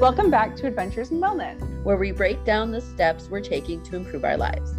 Welcome back to Adventures in Wellness, where we break down the steps we're taking to improve our lives.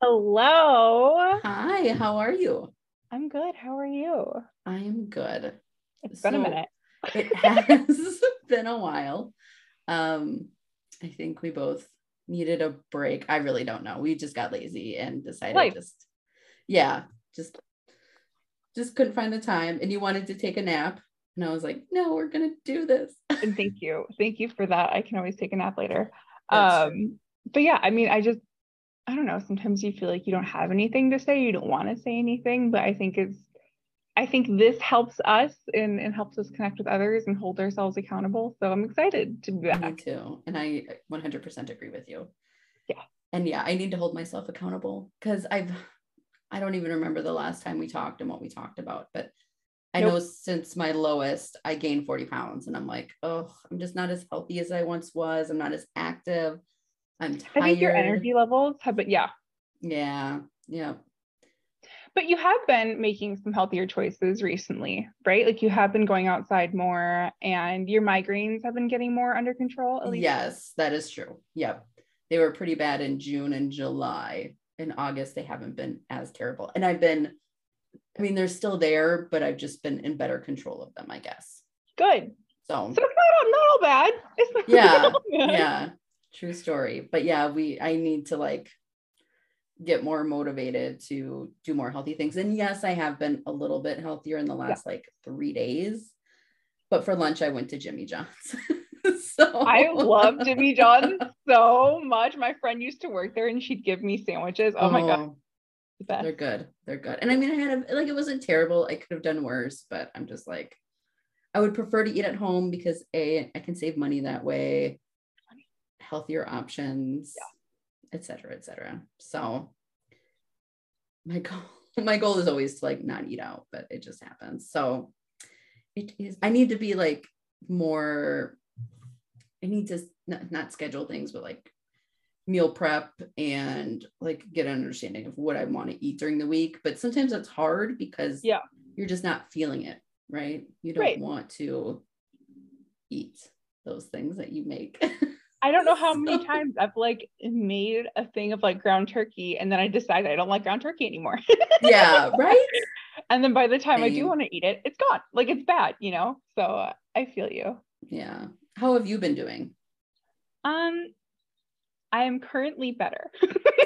Hello. Hi, how are you? I'm good. How are you? I'm good. It's been so, a minute. it has been a while. Um, I think we both needed a break. I really don't know. We just got lazy and decided Life. just yeah, just just couldn't find the time and you wanted to take a nap and I was like, "No, we're going to do this." and thank you. Thank you for that. I can always take a nap later. That's um but yeah, I mean, I just I don't know, sometimes you feel like you don't have anything to say, you don't want to say anything, but I think it's I think this helps us and, and helps us connect with others and hold ourselves accountable. So I'm excited to be back. Me too. And I 100% agree with you. Yeah. And yeah, I need to hold myself accountable because I've, I don't even remember the last time we talked and what we talked about, but I nope. know since my lowest, I gained 40 pounds and I'm like, oh, I'm just not as healthy as I once was. I'm not as active. I'm tired. I think your energy levels have, but yeah. Yeah. Yeah but you have been making some healthier choices recently, right? Like you have been going outside more and your migraines have been getting more under control. at least. Yes, that is true. Yep. They were pretty bad in June and July. In August, they haven't been as terrible. And I've been, I mean, they're still there, but I've just been in better control of them, I guess. Good. So, so it's not, not all bad. It's yeah. All bad. Yeah. True story. But yeah, we, I need to like get more motivated to do more healthy things. And yes, I have been a little bit healthier in the last yeah. like three days. But for lunch, I went to Jimmy John's. so I love Jimmy John's so much. My friend used to work there and she'd give me sandwiches. Oh, oh my God. Oh. The they're good. They're good. And I mean, I had a, like, it wasn't terrible. I could have done worse, but I'm just like, I would prefer to eat at home because A, I can save money that way, healthier options. Yeah etc etc so my goal my goal is always to like not eat out but it just happens so it is i need to be like more i need to not, not schedule things but like meal prep and like get an understanding of what i want to eat during the week but sometimes it's hard because yeah you're just not feeling it right you don't right. want to eat those things that you make I don't know how many times I've like made a thing of like ground turkey and then I decided I don't like ground turkey anymore. yeah, right. And then by the time Same. I do want to eat it, it's gone. Like it's bad, you know? So uh, I feel you. Yeah. How have you been doing? Um, I am currently better.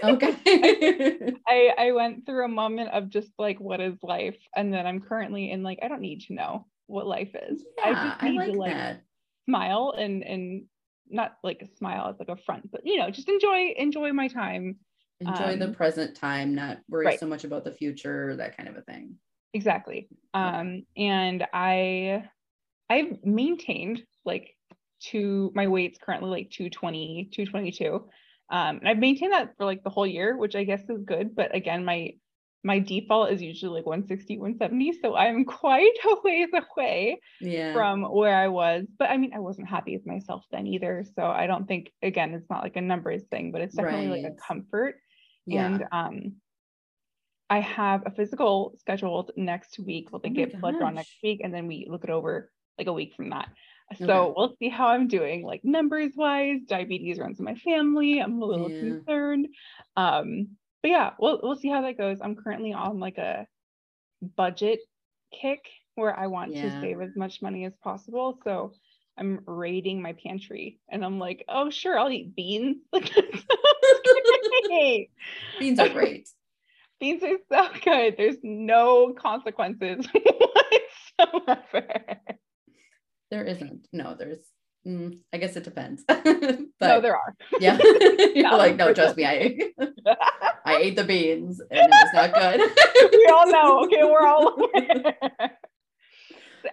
okay. I, I went through a moment of just like, what is life? And then I'm currently in like, I don't need to know what life is. Yeah, I just need I like to like that. smile and and not like a smile as like a front, but you know, just enjoy enjoy my time. Enjoy um, the present time, not worry right. so much about the future, that kind of a thing. Exactly. Um, and I I've maintained like to my weight's currently like 220, 222. Um, and I've maintained that for like the whole year, which I guess is good. But again, my my default is usually like 160 170 so i'm quite a ways away yeah. from where i was but i mean i wasn't happy with myself then either so i don't think again it's not like a numbers thing but it's definitely right. like a comfort yeah. and um i have a physical scheduled next week we'll oh get blood drawn next week and then we look it over like a week from that so okay. we'll see how i'm doing like numbers wise diabetes runs in my family i'm a little yeah. concerned um but yeah, we'll we'll see how that goes. I'm currently on like a budget kick where I want yeah. to save as much money as possible. So I'm raiding my pantry and I'm like, oh sure, I'll eat beans. beans are great. beans are so good. There's no consequences whatsoever. There isn't. No, there's Mm, I guess it depends. but no, there are. Yeah. You're like, no, trust me, I I ate the beans and it was not good. we all know. Okay, we're all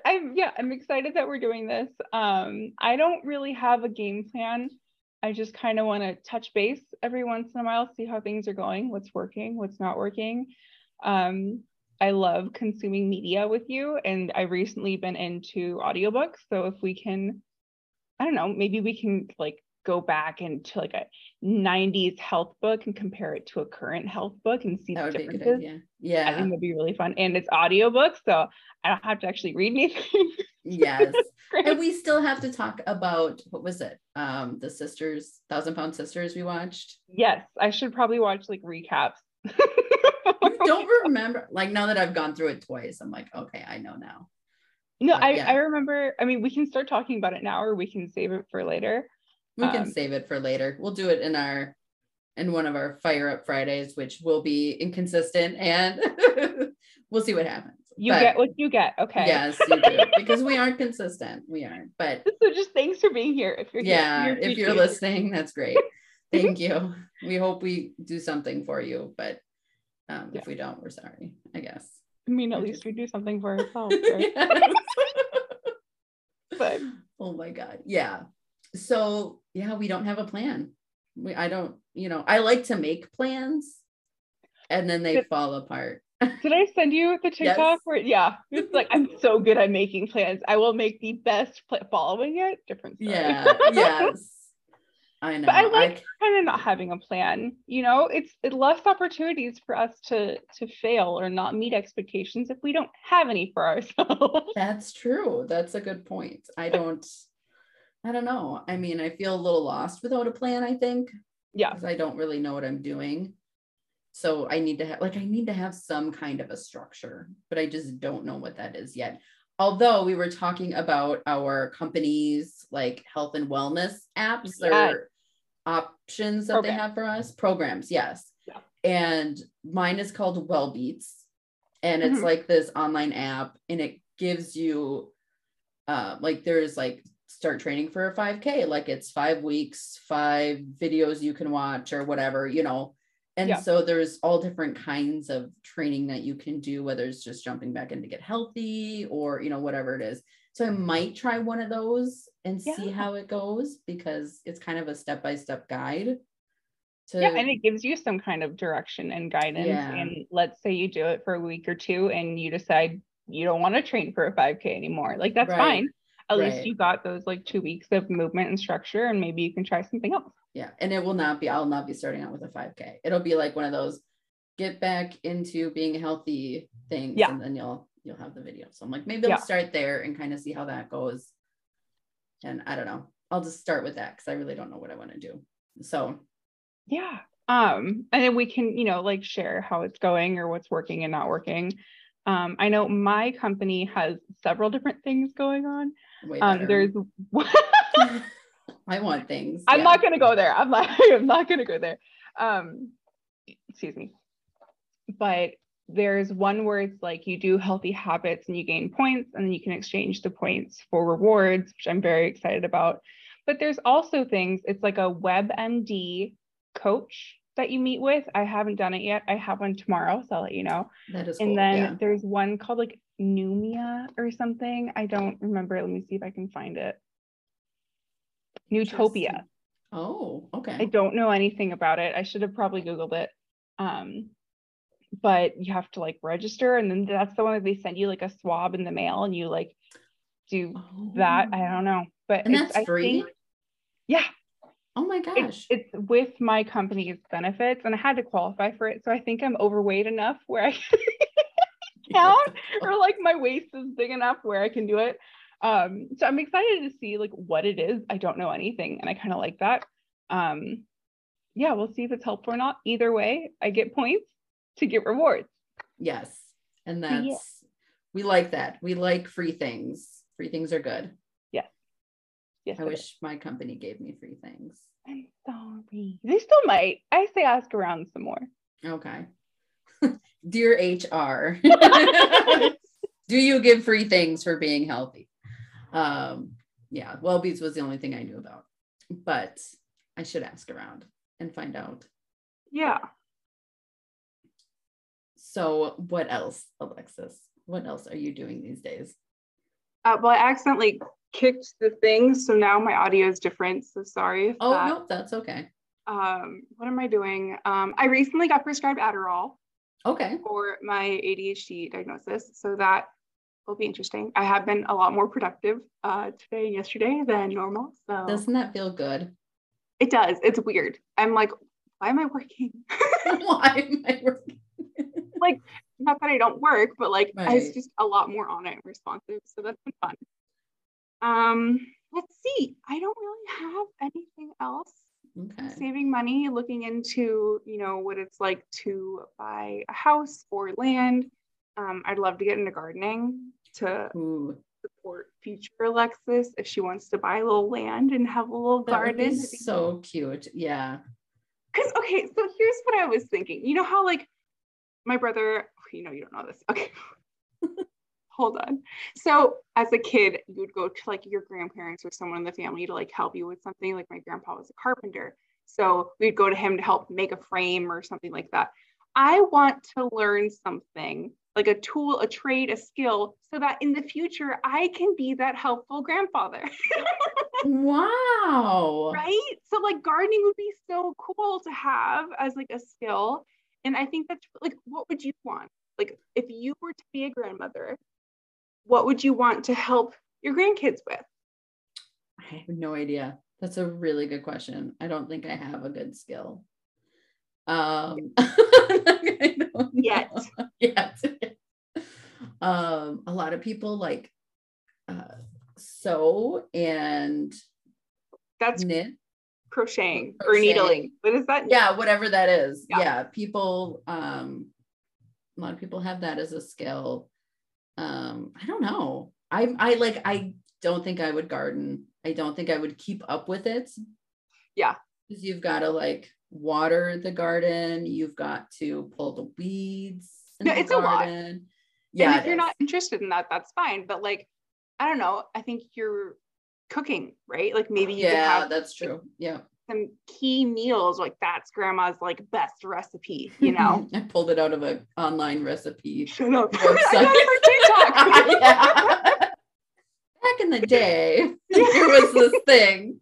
I'm yeah, I'm excited that we're doing this. Um, I don't really have a game plan. I just kind of want to touch base every once in a while, see how things are going, what's working, what's not working. Um, I love consuming media with you, and I've recently been into audiobooks. So if we can I don't know, maybe we can like go back into like a 90s health book and compare it to a current health book and see that the differences. Yeah. I think that'd be really fun. And it's audiobook, so I don't have to actually read anything. yes. and we still have to talk about what was it? Um, the sisters, thousand pound sisters we watched. Yes, I should probably watch like recaps. don't remember like now that I've gone through it twice, I'm like, okay, I know now. No, but, I, yeah. I remember. I mean, we can start talking about it now, or we can save it for later. We um, can save it for later. We'll do it in our in one of our fire up Fridays, which will be inconsistent, and we'll see what happens. You but, get what you get. Okay. Yes, you do. because we aren't consistent. We aren't. But so just thanks for being here. If you're yeah, here, if you're listening, that's great. Thank you. We hope we do something for you, but um, yeah. if we don't, we're sorry. I guess. I mean, at least we do something for ourselves. Right? but oh my god, yeah. So yeah, we don't have a plan. We I don't. You know, I like to make plans, and then they did, fall apart. did I send you the TikTok yes. where? Yeah, it's like I'm so good at making plans. I will make the best pl- following it. Different. Story. Yeah. yes. I know. But I like I, kind of not having a plan. You know, it's it less opportunities for us to to fail or not meet expectations if we don't have any for ourselves. That's true. That's a good point. I don't I don't know. I mean, I feel a little lost without a plan, I think. Yeah. Because I don't really know what I'm doing. So I need to have like I need to have some kind of a structure, but I just don't know what that is yet although we were talking about our companies like health and wellness apps yeah. or options that Program. they have for us programs yes yeah. and mine is called wellbeats and it's mm-hmm. like this online app and it gives you uh like there's like start training for a 5k like it's five weeks five videos you can watch or whatever you know and yeah. so there's all different kinds of training that you can do, whether it's just jumping back in to get healthy or, you know, whatever it is. So I might try one of those and yeah. see how it goes because it's kind of a step by step guide. To... Yeah, and it gives you some kind of direction and guidance. Yeah. And let's say you do it for a week or two and you decide you don't want to train for a 5K anymore. Like that's right. fine. At right. least you got those like two weeks of movement and structure, and maybe you can try something else. Yeah. And it will not be, I'll not be starting out with a 5K. It'll be like one of those get back into being healthy things. Yeah. And then you'll you'll have the video. So I'm like, maybe I'll yeah. start there and kind of see how that goes. And I don't know. I'll just start with that because I really don't know what I want to do. So yeah. Um, and then we can, you know, like share how it's going or what's working and not working. Um, I know my company has several different things going on. Um, there's I want things. I'm yeah. not gonna go there. I'm like, I'm not gonna go there. Um, excuse me. But there's one where it's like you do healthy habits and you gain points, and then you can exchange the points for rewards, which I'm very excited about. But there's also things, it's like a WebMD coach that you meet with. I haven't done it yet. I have one tomorrow, so I'll let you know. That is and cool. then yeah. there's one called like Numia or something. I don't remember. Let me see if I can find it. Nootopia. Oh, okay. I don't know anything about it. I should have probably Googled it. Um, but you have to like register, and then that's the one that they send you like a swab in the mail, and you like do oh. that. I don't know, but and that's free. Think, yeah. Oh my gosh. It's, it's, with my company's benefits, and I had to qualify for it. So I think I'm overweight enough where I can count, or like my waist is big enough where I can do it. Um, so I'm excited to see like what it is. I don't know anything and I kind of like that. Um, yeah, we'll see if it's helpful or not. Either way, I get points to get rewards. Yes. And that's yeah. we like that. We like free things. Free things are good. Yes. Yes. I wish is. my company gave me free things. I'm sorry. They still might. I say ask around some more. Okay. Dear HR, do you give free things for being healthy? Um, yeah, Wellbeats was the only thing I knew about, but I should ask around and find out. Yeah. So, what else, Alexis? What else are you doing these days? Uh, well, I accidentally kicked the thing, so now my audio is different. So sorry. oh that, no, that's okay. Um, what am I doing? Um, I recently got prescribed Adderall. Okay. For my ADHD diagnosis, so that will be interesting. I have been a lot more productive uh, today and yesterday than normal. So doesn't that feel good? It does. It's weird. I'm like, why am I working? why am I working? like, not that I don't work, but like right. I was just a lot more on it and responsive. So that's been fun. Um, let's see. I don't really have anything else. Okay. Saving money, looking into, you know, what it's like to buy a house or land. Um, I'd love to get into gardening to Ooh. support future Alexis if she wants to buy a little land and have a little that garden. so cute. Yeah. Because okay, so here's what I was thinking. You know how like my brother, you know, you don't know this. Okay. hold on. So as a kid, you would go to like your grandparents or someone in the family to like help you with something. Like my grandpa was a carpenter. So we'd go to him to help make a frame or something like that. I want to learn something like a tool, a trade, a skill, so that in the future I can be that helpful grandfather. wow. Right? So like gardening would be so cool to have as like a skill. And I think that's like what would you want? Like if you were to be a grandmother, what would you want to help your grandkids with? I have no idea. That's a really good question. I don't think I have a good skill. Um, Yet. Yet. Um, a lot of people like uh, sew and that's knit crocheting, crocheting, or needling. What is that? Yeah, whatever that is. Yeah. yeah. people um a lot of people have that as a skill um i don't know i i like i don't think i would garden i don't think i would keep up with it yeah because you've got to like water the garden you've got to pull the weeds yeah it's garden. a lot. yeah and if you're is. not interested in that that's fine but like i don't know i think you're cooking right? Like maybe you yeah have, that's true yeah. some key meals like that's grandma's like best recipe you know? I pulled it out of an online recipe Shut up. website. Back in the day there was this thing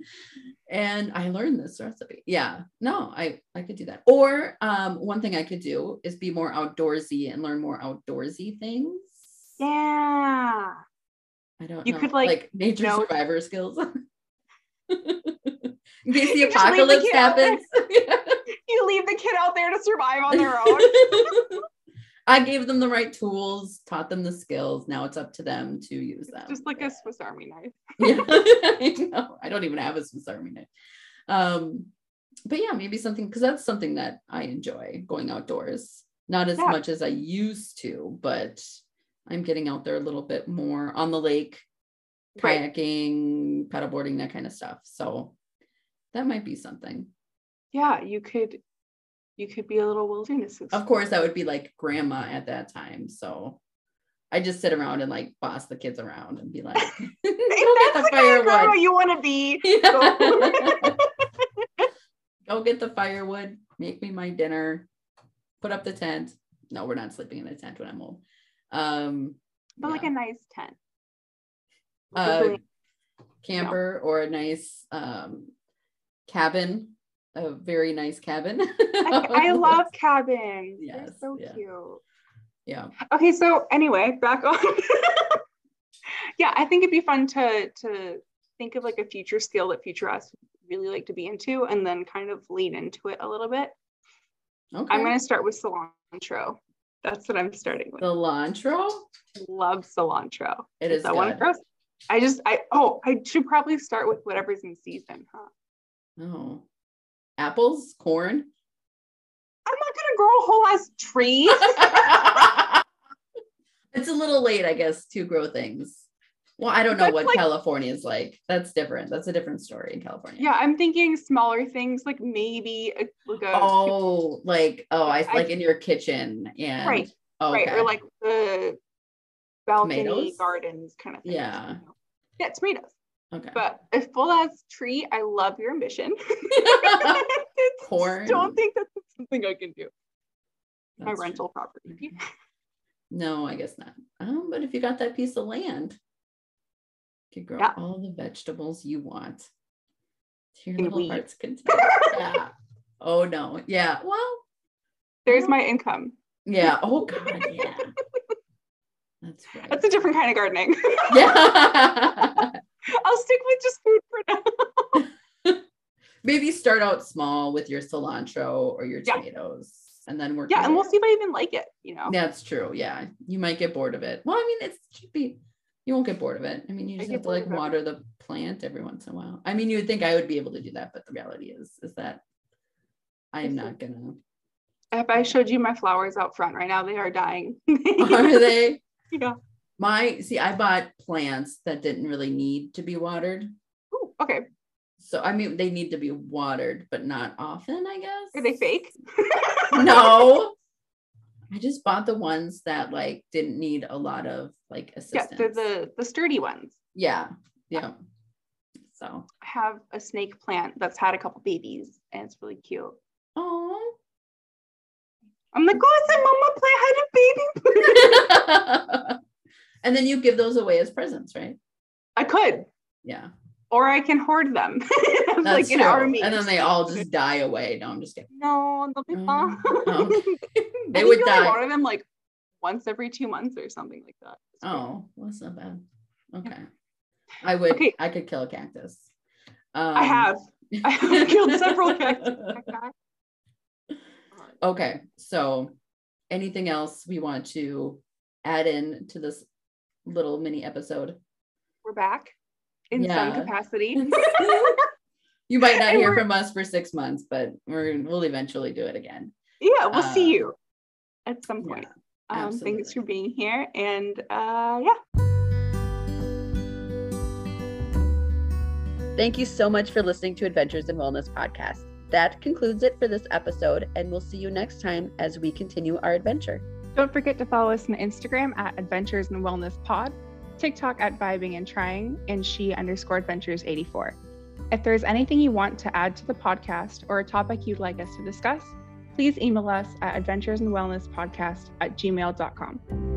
and i learned this recipe. Yeah. No i i could do that. Or um one thing i could do is be more outdoorsy and learn more outdoorsy things. Yeah. I don't you know. could like, like nature survivor skills. In case the apocalypse the happens. you leave the kid out there to survive on their own. I gave them the right tools, taught them the skills. Now it's up to them to use them. Just like a Swiss Army knife. yeah, I know. I don't even have a Swiss Army knife. Um, but yeah, maybe something because that's something that I enjoy going outdoors. Not as yeah. much as I used to, but I'm getting out there a little bit more on the lake, kayaking, right. paddleboarding, that kind of stuff. So that might be something. Yeah, you could you could be a little wilderness. Of course, I would be like grandma at that time. So I just sit around and like boss the kids around and be like, "Go get the firewood." Kind of you want to be. Yeah. Go get the firewood. Make me my dinner. Put up the tent. No, we're not sleeping in a tent when I'm old. Um, but yeah. like a nice tent. Uh, camper no. or a nice um, cabin, a very nice cabin. I, I love cabins. Yes, They're so yeah. cute. Yeah. Okay, so anyway, back on. yeah, I think it'd be fun to to think of like a future skill that future us really like to be into and then kind of lean into it a little bit. Okay. I'm gonna start with cilantro. That's what I'm starting with. Cilantro? Love cilantro. It is. I want to grow. I just I oh I should probably start with whatever's in season, huh? Oh, apples, corn. I'm not gonna grow a whole ass tree. it's a little late, I guess, to grow things. Well, I don't know what like, California is like. That's different. That's a different story in California. Yeah, I'm thinking smaller things, like maybe a, like a oh, like oh, I, I like in your kitchen and right, oh, right, or like the balcony tomatoes? gardens kind of thing. Yeah, yeah, tomatoes. Okay. But a full as tree, I love your ambition. Corn. Don't think that's something I can do. That's My true. rental property. No, I guess not. Um, but if you got that piece of land, you could grow yeah. all the vegetables you want. Your little weed. heart's content. yeah. Oh no. Yeah. Well, there's my income. Yeah. Oh God. Yeah. That's right. That's a different kind of gardening. yeah. I'll stick with just food for now. Maybe start out small with your cilantro or your tomatoes yeah. and then work. Yeah, and we'll see if I even like it, you know. That's true. Yeah. You might get bored of it. Well, I mean, it should be You won't get bored of it. I mean, you just have to like water the plant every once in a while. I mean, you would think I would be able to do that, but the reality is, is that I'm not gonna. If I showed you my flowers out front right now, they are dying. are they? Yeah. My see, I bought plants that didn't really need to be watered. Ooh, okay. So I mean, they need to be watered, but not often. I guess. Are they fake? no. I just bought the ones that like didn't need a lot of like assistance. Yeah, they're the the sturdy ones. Yeah. Yeah. So I have a snake plant that's had a couple babies and it's really cute. Oh. I'm like, oh, it's a mama plant had a baby. and then you give those away as presents, right? I could. Yeah. Or I can hoard them. That's like true. an army. And then they all just die away. No, I'm just kidding. No, they'll be fine. Oh. they would die. Water them like once every two months or something like that. Oh, well, that's not bad. Okay. I would okay. I could kill a cactus. Um, I have. I have killed several cactus. okay. So anything else we want to add in to this little mini episode? We're back in yeah. some capacity. you might not hear from us for six months, but we're we'll eventually do it again. Yeah, we'll see you at some point. Yeah, um, thanks for being here. And uh, yeah. Thank you so much for listening to Adventures in Wellness podcast. That concludes it for this episode, and we'll see you next time as we continue our adventure. Don't forget to follow us on Instagram at Adventures in Wellness Pod, TikTok at Vibing and Trying, and she underscore Adventures 84. If there's anything you want to add to the podcast or a topic you'd like us to discuss, please email us at adventuresinwellnesspodcast at gmail.com.